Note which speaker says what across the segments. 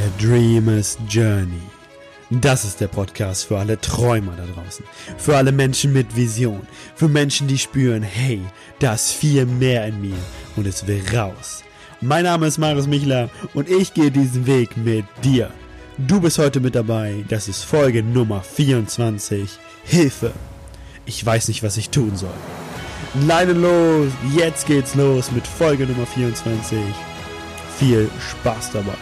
Speaker 1: A Dreamer's Journey. Das ist der Podcast für alle Träumer da draußen. Für alle Menschen mit Vision. Für Menschen, die spüren, hey, da ist viel mehr in mir und es will raus. Mein Name ist Marius Michler und ich gehe diesen Weg mit dir. Du bist heute mit dabei. Das ist Folge Nummer 24. Hilfe. Ich weiß nicht, was ich tun soll. Leine los. Jetzt geht's los mit Folge Nummer 24. Viel Spaß dabei.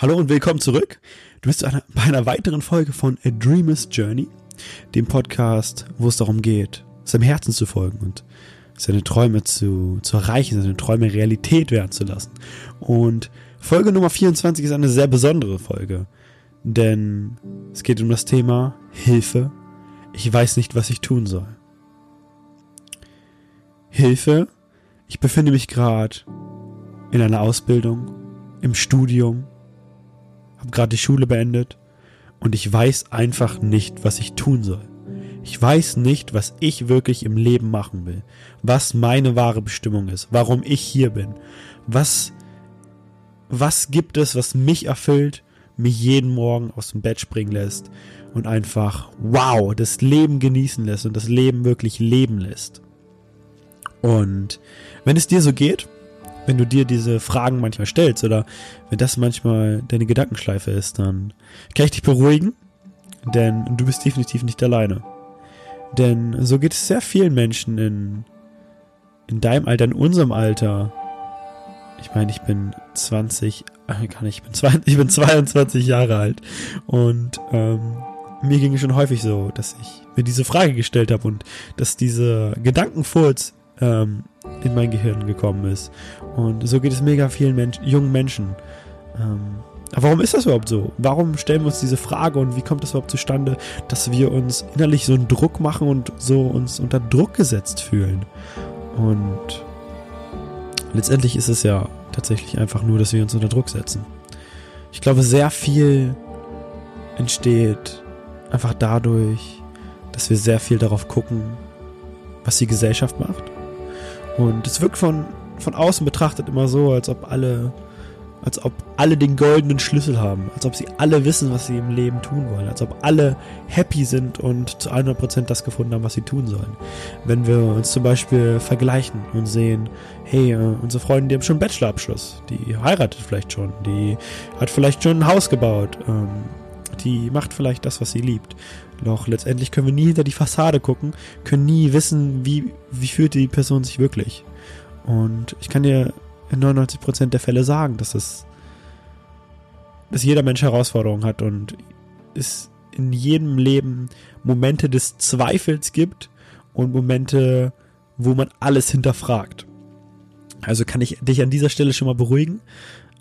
Speaker 1: Hallo und willkommen zurück. Du bist bei einer weiteren Folge von A Dreamer's Journey, dem Podcast, wo es darum geht, seinem Herzen zu folgen und seine Träume zu, zu erreichen, seine Träume Realität werden zu lassen. Und Folge Nummer 24 ist eine sehr besondere Folge, denn es geht um das Thema Hilfe. Ich weiß nicht, was ich tun soll. Hilfe. Ich befinde mich gerade in einer Ausbildung, im Studium, habe gerade die Schule beendet und ich weiß einfach nicht, was ich tun soll. Ich weiß nicht, was ich wirklich im Leben machen will, was meine wahre Bestimmung ist, warum ich hier bin, was, was gibt es, was mich erfüllt, mich jeden Morgen aus dem Bett springen lässt und einfach, wow, das Leben genießen lässt und das Leben wirklich leben lässt. Und wenn es dir so geht, wenn du dir diese Fragen manchmal stellst oder wenn das manchmal deine Gedankenschleife ist, dann kann ich dich beruhigen, denn du bist definitiv nicht alleine. Denn so geht es sehr vielen Menschen in, in deinem Alter, in unserem Alter. Ich meine, ich bin 20, äh, kann ich, ich bin, 20, ich bin 22 Jahre alt und ähm, mir ging es schon häufig so, dass ich mir diese Frage gestellt habe und dass diese Gedankenfurz ähm, in mein Gehirn gekommen ist. Und so geht es mega vielen Menschen, jungen Menschen. Ähm, aber warum ist das überhaupt so? Warum stellen wir uns diese Frage und wie kommt das überhaupt zustande, dass wir uns innerlich so einen Druck machen und so uns unter Druck gesetzt fühlen? Und letztendlich ist es ja tatsächlich einfach nur, dass wir uns unter Druck setzen. Ich glaube, sehr viel entsteht einfach dadurch, dass wir sehr viel darauf gucken, was die Gesellschaft macht. Und es wirkt von, von außen betrachtet immer so, als ob alle als ob alle den goldenen Schlüssel haben, als ob sie alle wissen, was sie im Leben tun wollen, als ob alle happy sind und zu 100% das gefunden haben, was sie tun sollen. Wenn wir uns zum Beispiel vergleichen und sehen, hey, äh, unsere Freundin, die haben schon einen Bachelorabschluss, die heiratet vielleicht schon, die hat vielleicht schon ein Haus gebaut, ähm, die macht vielleicht das, was sie liebt. Doch letztendlich können wir nie hinter die Fassade gucken, können nie wissen, wie, wie fühlt die Person sich wirklich. Und ich kann dir in 99% der Fälle sagen, dass es, dass jeder Mensch Herausforderungen hat und es in jedem Leben Momente des Zweifels gibt und Momente, wo man alles hinterfragt. Also kann ich dich an dieser Stelle schon mal beruhigen.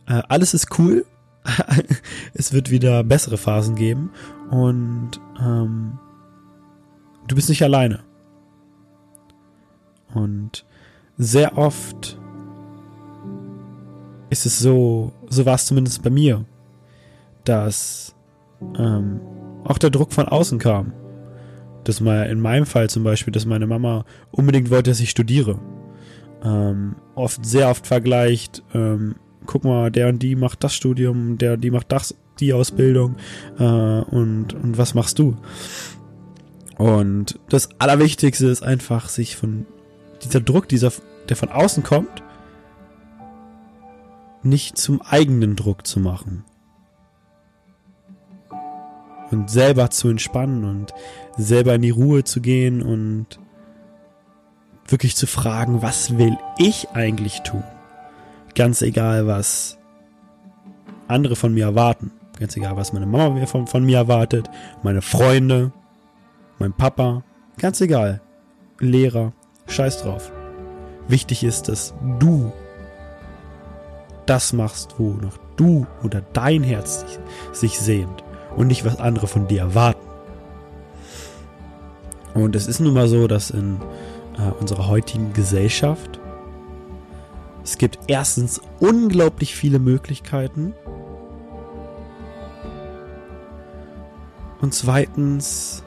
Speaker 1: Äh, alles ist cool. es wird wieder bessere Phasen geben und ähm, du bist nicht alleine. Und sehr oft ist es so, so war es zumindest bei mir, dass ähm, auch der Druck von außen kam. Dass mal in meinem Fall zum Beispiel, dass meine Mama unbedingt wollte, dass ich studiere. Ähm, oft, sehr oft vergleicht, ähm, guck mal, der und die macht das Studium, der und die macht das, die Ausbildung äh, und, und was machst du? Und das Allerwichtigste ist einfach, sich von dieser Druck, dieser, der von außen kommt, nicht zum eigenen Druck zu machen. Und selber zu entspannen und selber in die Ruhe zu gehen und wirklich zu fragen, was will ich eigentlich tun? Ganz egal, was andere von mir erwarten. Ganz egal, was meine Mama von, von mir erwartet, meine Freunde, mein Papa, ganz egal. Lehrer, scheiß drauf. Wichtig ist, dass du das machst, wo noch du oder dein Herz sich, sich sehnt und nicht was andere von dir erwarten. Und es ist nun mal so, dass in äh, unserer heutigen Gesellschaft es gibt erstens unglaublich viele Möglichkeiten und zweitens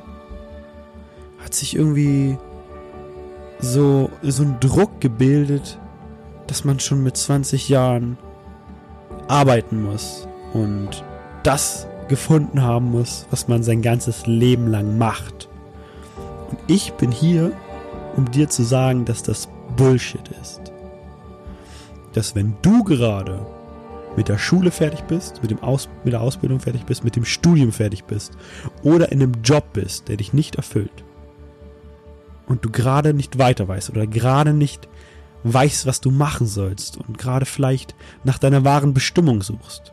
Speaker 1: hat sich irgendwie so, so ein Druck gebildet, dass man schon mit 20 Jahren arbeiten muss und das gefunden haben muss, was man sein ganzes Leben lang macht. Und ich bin hier, um dir zu sagen, dass das Bullshit ist. Dass wenn du gerade mit der Schule fertig bist, mit, dem Aus mit der Ausbildung fertig bist, mit dem Studium fertig bist oder in einem Job bist, der dich nicht erfüllt und du gerade nicht weiter weißt oder gerade nicht weißt, was du machen sollst und gerade vielleicht nach deiner wahren Bestimmung suchst,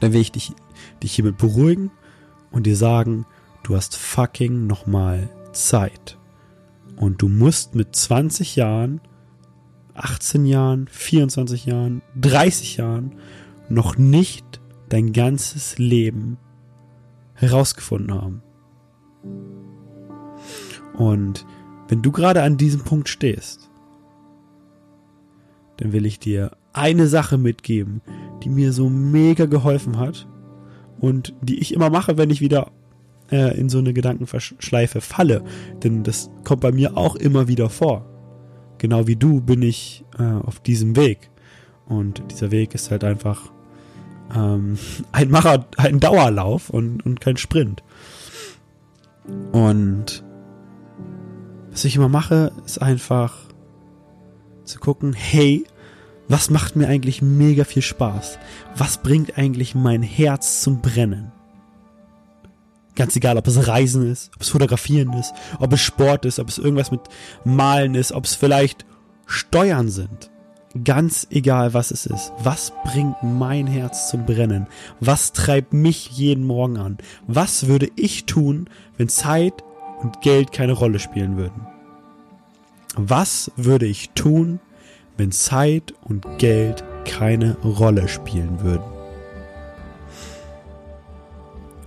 Speaker 1: dann will ich dich, dich hiermit beruhigen und dir sagen, du hast fucking nochmal Zeit. Und du musst mit 20 Jahren, 18 Jahren, 24 Jahren, 30 Jahren noch nicht dein ganzes Leben herausgefunden haben. Und wenn du gerade an diesem Punkt stehst, dann will ich dir eine Sache mitgeben, die mir so mega geholfen hat und die ich immer mache, wenn ich wieder äh, in so eine Gedankenschleife falle. Denn das kommt bei mir auch immer wieder vor. Genau wie du bin ich äh, auf diesem Weg. Und dieser Weg ist halt einfach ähm, ein Macher, ein Dauerlauf und, und kein Sprint. Und was ich immer mache, ist einfach zu gucken, hey, was macht mir eigentlich mega viel Spaß? Was bringt eigentlich mein Herz zum Brennen? Ganz egal, ob es Reisen ist, ob es Fotografieren ist, ob es Sport ist, ob es irgendwas mit Malen ist, ob es vielleicht Steuern sind. Ganz egal, was es ist. Was bringt mein Herz zum Brennen? Was treibt mich jeden Morgen an? Was würde ich tun, wenn Zeit und Geld keine Rolle spielen würden? Was würde ich tun, wenn Zeit und Geld keine Rolle spielen würden?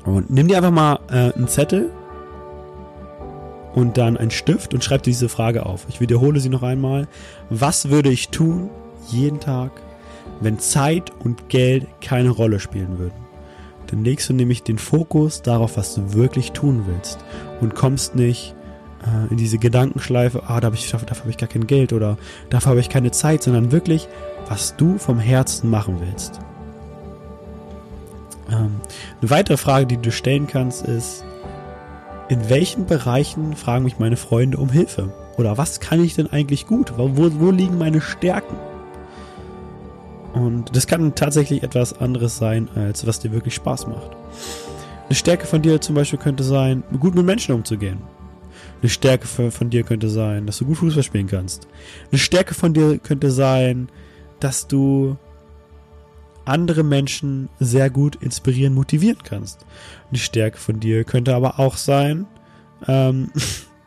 Speaker 1: Und nimm dir einfach mal äh, einen Zettel und dann einen Stift und schreib dir diese Frage auf. Ich wiederhole sie noch einmal. Was würde ich tun jeden Tag, wenn Zeit und Geld keine Rolle spielen würden? Dann legst du nämlich den Fokus darauf, was du wirklich tun willst und kommst nicht äh, in diese Gedankenschleife, ah, da hab ich, dafür habe ich gar kein Geld oder dafür habe ich keine Zeit, sondern wirklich, was du vom Herzen machen willst. Ähm, eine weitere Frage, die du stellen kannst, ist, in welchen Bereichen fragen mich meine Freunde um Hilfe? Oder was kann ich denn eigentlich gut? Wo, wo liegen meine Stärken? Und das kann tatsächlich etwas anderes sein, als was dir wirklich Spaß macht. Eine Stärke von dir zum Beispiel könnte sein, gut mit Menschen umzugehen. Eine Stärke von dir könnte sein, dass du gut Fußball spielen kannst. Eine Stärke von dir könnte sein, dass du andere Menschen sehr gut inspirieren, motivieren kannst. Eine Stärke von dir könnte aber auch sein, ähm,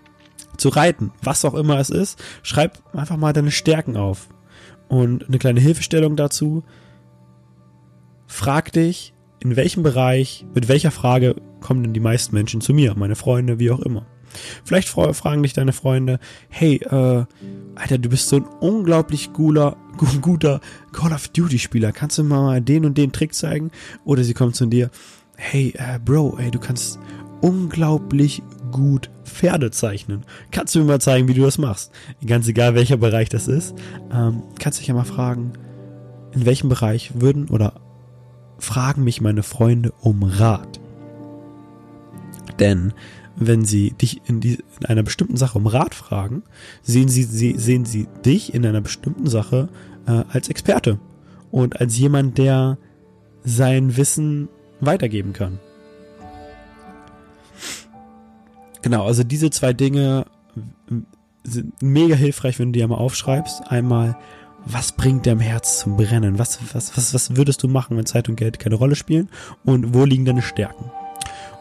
Speaker 1: zu reiten, was auch immer es ist. Schreib einfach mal deine Stärken auf. Und eine kleine Hilfestellung dazu. Frag dich, in welchem Bereich, mit welcher Frage kommen denn die meisten Menschen zu mir, meine Freunde, wie auch immer. Vielleicht fragen dich deine Freunde, hey, äh, Alter, du bist so ein unglaublich guter, guter Call of Duty Spieler. Kannst du mal den und den Trick zeigen? Oder sie kommen zu dir, hey, äh, Bro, ey, du kannst unglaublich gut Pferde zeichnen. Kannst du mir mal zeigen, wie du das machst? Ganz egal, welcher Bereich das ist. Ähm, kannst dich ja mal fragen, in welchem Bereich würden oder fragen mich meine Freunde um Rat. Denn wenn sie dich in, die, in einer bestimmten Sache um Rat fragen, sehen sie, sie, sehen sie dich in einer bestimmten Sache äh, als Experte und als jemand, der sein Wissen weitergeben kann. Genau, also diese zwei Dinge sind mega hilfreich, wenn du die einmal aufschreibst. Einmal, was bringt deinem Herz zum Brennen? Was, was, was, was würdest du machen, wenn Zeit und Geld keine Rolle spielen? Und wo liegen deine Stärken?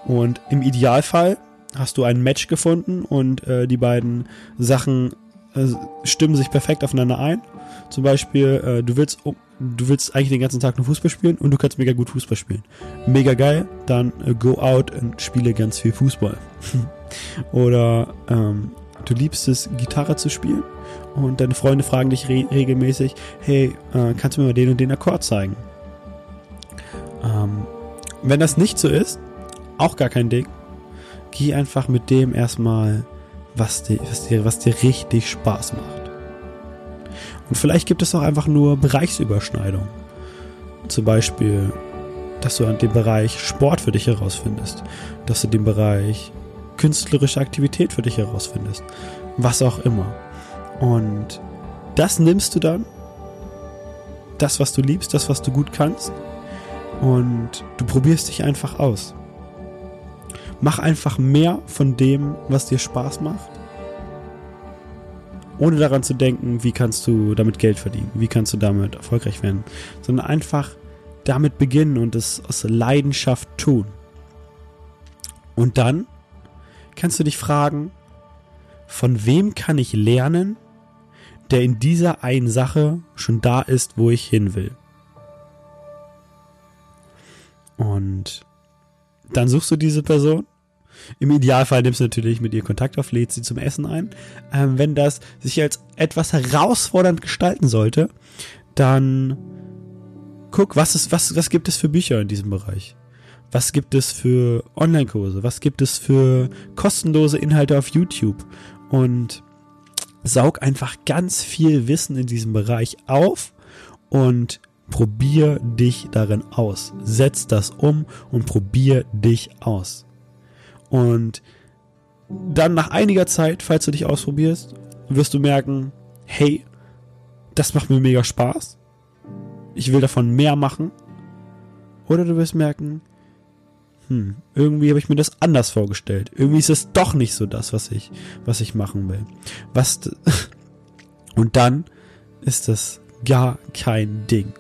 Speaker 1: Und im Idealfall hast du ein Match gefunden und äh, die beiden Sachen äh, stimmen sich perfekt aufeinander ein. Zum Beispiel, äh, du willst du willst eigentlich den ganzen Tag nur Fußball spielen und du kannst mega gut Fußball spielen. Mega geil, dann äh, go out und spiele ganz viel Fußball. Oder ähm, du liebst es, Gitarre zu spielen und deine Freunde fragen dich re regelmäßig, hey, äh, kannst du mir mal den und den Akkord zeigen? Ähm, wenn das nicht so ist, auch gar kein Ding geh einfach mit dem erstmal was dir, was dir, was dir richtig Spaß macht. Und vielleicht gibt es auch einfach nur Bereichsüberschneidung. Zum Beispiel, dass du an dem Bereich Sport für dich herausfindest, dass du den Bereich künstlerische Aktivität für dich herausfindest, was auch immer. Und das nimmst du dann, das, was du liebst, das, was du gut kannst, und du probierst dich einfach aus. Mach einfach mehr von dem, was dir Spaß macht. Ohne daran zu denken, wie kannst du damit Geld verdienen, wie kannst du damit erfolgreich werden, sondern einfach damit beginnen und es aus Leidenschaft tun. Und dann kannst du dich fragen, von wem kann ich lernen, der in dieser einen Sache schon da ist, wo ich hin will. Und dann suchst du diese Person. Im Idealfall nimmst du natürlich mit ihr Kontakt auf, lädst sie zum Essen ein. Ähm, wenn das sich als etwas herausfordernd gestalten sollte, dann guck, was, ist, was, was gibt es für Bücher in diesem Bereich? Was gibt es für Online-Kurse? Was gibt es für kostenlose Inhalte auf YouTube? Und saug einfach ganz viel Wissen in diesem Bereich auf und probier dich darin aus. Setz das um und probier dich aus. Und dann nach einiger Zeit, falls du dich ausprobierst, wirst du merken, hey, das macht mir mega Spaß. Ich will davon mehr machen. Oder du wirst merken, hm, irgendwie habe ich mir das anders vorgestellt. Irgendwie ist es doch nicht so das, was ich, was ich machen will. Was, und dann ist das gar kein Ding.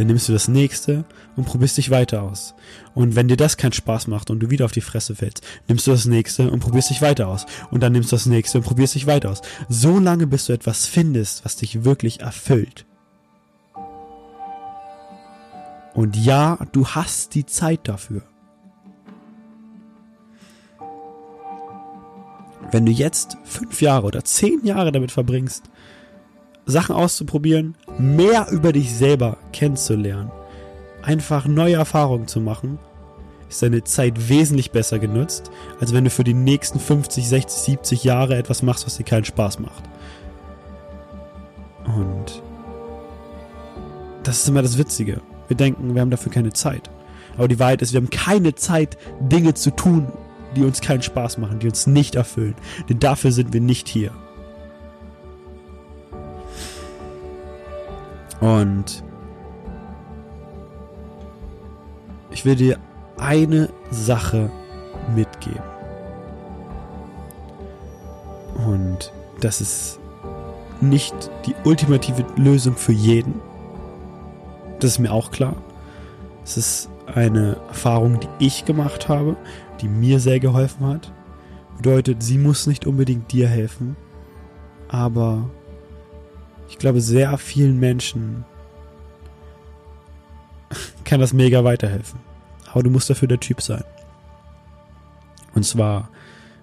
Speaker 1: Dann nimmst du das nächste und probierst dich weiter aus. Und wenn dir das keinen Spaß macht und du wieder auf die Fresse fällst, nimmst du das nächste und probierst dich weiter aus. Und dann nimmst du das nächste und probierst dich weiter aus. So lange, bis du etwas findest, was dich wirklich erfüllt. Und ja, du hast die Zeit dafür. Wenn du jetzt fünf Jahre oder zehn Jahre damit verbringst, Sachen auszuprobieren, mehr über dich selber kennenzulernen, einfach neue Erfahrungen zu machen, ist deine Zeit wesentlich besser genutzt, als wenn du für die nächsten 50, 60, 70 Jahre etwas machst, was dir keinen Spaß macht. Und das ist immer das Witzige. Wir denken, wir haben dafür keine Zeit. Aber die Wahrheit ist, wir haben keine Zeit, Dinge zu tun, die uns keinen Spaß machen, die uns nicht erfüllen. Denn dafür sind wir nicht hier. Und ich will dir eine Sache mitgeben. Und das ist nicht die ultimative Lösung für jeden. Das ist mir auch klar. Es ist eine Erfahrung, die ich gemacht habe, die mir sehr geholfen hat. Bedeutet, sie muss nicht unbedingt dir helfen, aber ich glaube, sehr vielen Menschen kann das mega weiterhelfen. Aber du musst dafür der Typ sein. Und zwar,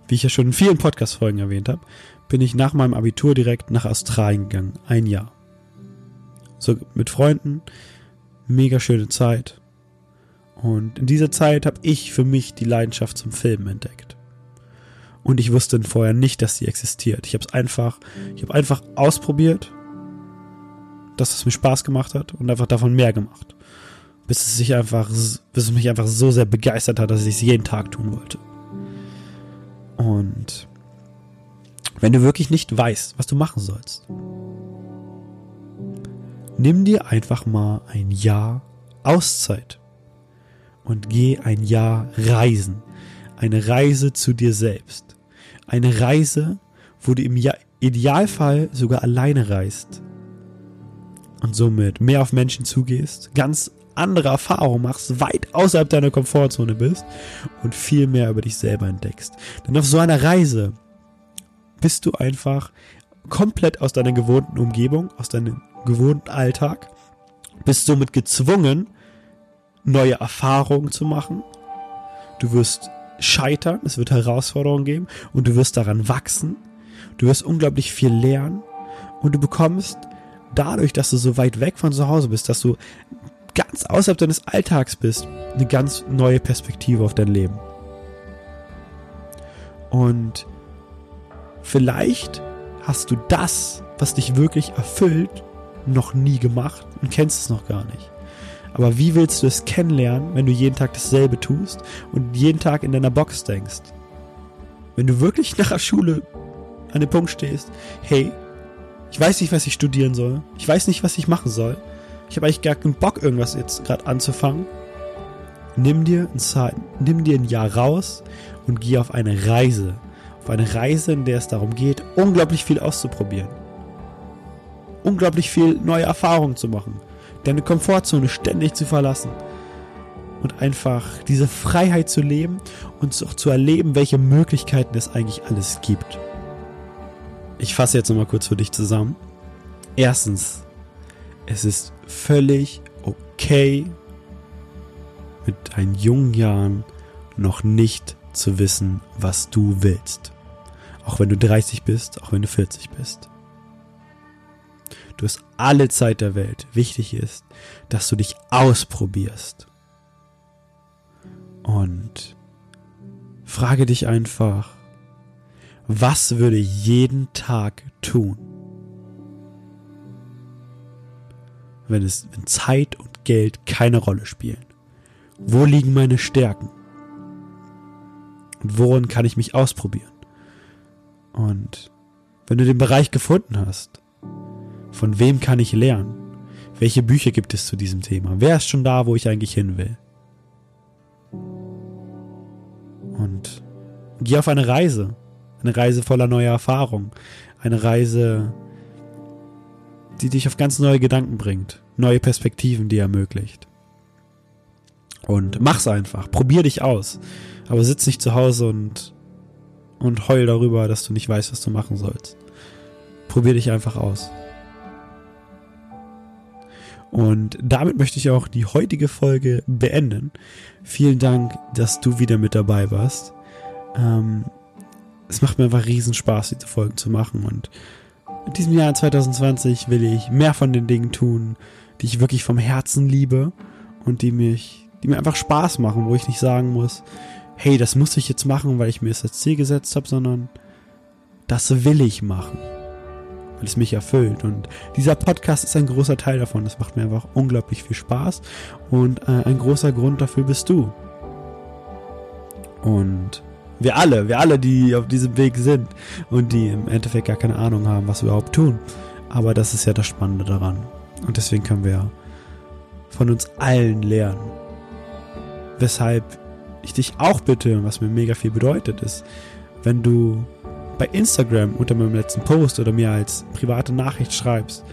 Speaker 1: wie ich ja schon in vielen Podcast-Folgen erwähnt habe, bin ich nach meinem Abitur direkt nach Australien gegangen. Ein Jahr. So mit Freunden. Mega schöne Zeit. Und in dieser Zeit habe ich für mich die Leidenschaft zum Filmen entdeckt. Und ich wusste vorher nicht, dass sie existiert. Ich habe es einfach, ich habe einfach ausprobiert, dass es mir Spaß gemacht hat und einfach davon mehr gemacht. Bis es sich einfach, bis es mich einfach so sehr begeistert hat, dass ich es jeden Tag tun wollte. Und wenn du wirklich nicht weißt, was du machen sollst, nimm dir einfach mal ein Jahr Auszeit und geh ein Jahr reisen. Eine Reise zu dir selbst. Eine Reise, wo du im Idealfall sogar alleine reist. Und somit mehr auf Menschen zugehst, ganz andere Erfahrungen machst, weit außerhalb deiner Komfortzone bist und viel mehr über dich selber entdeckst. Denn auf so einer Reise bist du einfach komplett aus deiner gewohnten Umgebung, aus deinem gewohnten Alltag, bist somit gezwungen, neue Erfahrungen zu machen. Du wirst scheitern, es wird Herausforderungen geben und du wirst daran wachsen. Du wirst unglaublich viel lernen und du bekommst dadurch, dass du so weit weg von zu Hause bist, dass du ganz außerhalb deines Alltags bist, eine ganz neue Perspektive auf dein Leben. Und Vielleicht hast du das, was dich wirklich erfüllt, noch nie gemacht und kennst es noch gar nicht. Aber wie willst du es kennenlernen, wenn du jeden Tag dasselbe tust und jeden Tag in deiner Box denkst? Wenn du wirklich nach der Schule an dem Punkt stehst, hey, ich weiß nicht, was ich studieren soll, ich weiß nicht, was ich machen soll, ich habe eigentlich gar keinen Bock, irgendwas jetzt gerade anzufangen. Nimm dir, ein, nimm dir ein Jahr raus und geh auf eine Reise. Auf eine Reise, in der es darum geht, unglaublich viel auszuprobieren. Unglaublich viel neue Erfahrungen zu machen. Deine Komfortzone ständig zu verlassen. Und einfach diese Freiheit zu leben und auch zu erleben, welche Möglichkeiten es eigentlich alles gibt. Ich fasse jetzt nochmal kurz für dich zusammen. Erstens, es ist völlig okay, mit deinen jungen Jahren noch nicht zu wissen, was du willst. Auch wenn du 30 bist, auch wenn du 40 bist. Du hast alle Zeit der Welt. Wichtig ist, dass du dich ausprobierst. Und frage dich einfach, was würde jeden Tag tun, wenn es, wenn Zeit und Geld keine Rolle spielen? Wo liegen meine Stärken? Und worin kann ich mich ausprobieren? Und wenn du den Bereich gefunden hast, von wem kann ich lernen? Welche Bücher gibt es zu diesem Thema? Wer ist schon da, wo ich eigentlich hin will? Und geh auf eine Reise. Eine Reise voller neuer Erfahrung. Eine Reise, die dich auf ganz neue Gedanken bringt. Neue Perspektiven, die ermöglicht. Und mach's einfach. Probier dich aus. Aber sitz nicht zu Hause und, und heul darüber, dass du nicht weißt, was du machen sollst. Probier dich einfach aus. Und damit möchte ich auch die heutige Folge beenden. Vielen Dank, dass du wieder mit dabei warst. Ähm, es macht mir einfach riesen Spaß, diese Folgen zu machen. Und in diesem Jahr 2020 will ich mehr von den Dingen tun, die ich wirklich vom Herzen liebe und die mich die mir einfach Spaß machen, wo ich nicht sagen muss, hey, das muss ich jetzt machen, weil ich mir das als Ziel gesetzt habe, sondern das will ich machen, weil es mich erfüllt. Und dieser Podcast ist ein großer Teil davon. Das macht mir einfach unglaublich viel Spaß und äh, ein großer Grund dafür bist du. Und wir alle, wir alle, die auf diesem Weg sind und die im Endeffekt gar keine Ahnung haben, was wir überhaupt tun. Aber das ist ja das Spannende daran. Und deswegen können wir von uns allen lernen. Weshalb ich dich auch bitte, was mir mega viel bedeutet, ist, wenn du bei Instagram unter meinem letzten Post oder mir als private Nachricht schreibst,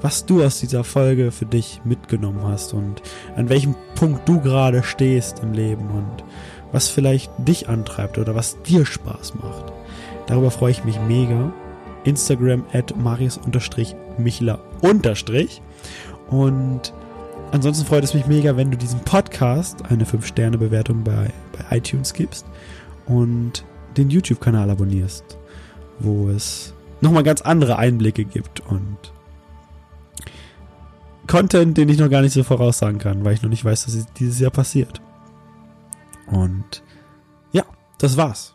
Speaker 1: was du aus dieser Folge für dich mitgenommen hast und an welchem Punkt du gerade stehst im Leben und was vielleicht dich antreibt oder was dir Spaß macht. Darüber freue ich mich mega. Instagram at marius-michler und Ansonsten freut es mich mega, wenn du diesem Podcast eine 5-Sterne-Bewertung bei, bei iTunes gibst und den YouTube-Kanal abonnierst, wo es nochmal ganz andere Einblicke gibt und Content, den ich noch gar nicht so voraussagen kann, weil ich noch nicht weiß, was dieses Jahr passiert. Und ja, das war's.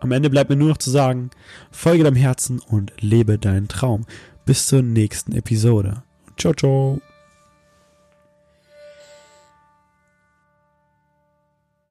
Speaker 1: Am Ende bleibt mir nur noch zu sagen, folge deinem Herzen und lebe deinen Traum. Bis zur nächsten Episode. Ciao, ciao.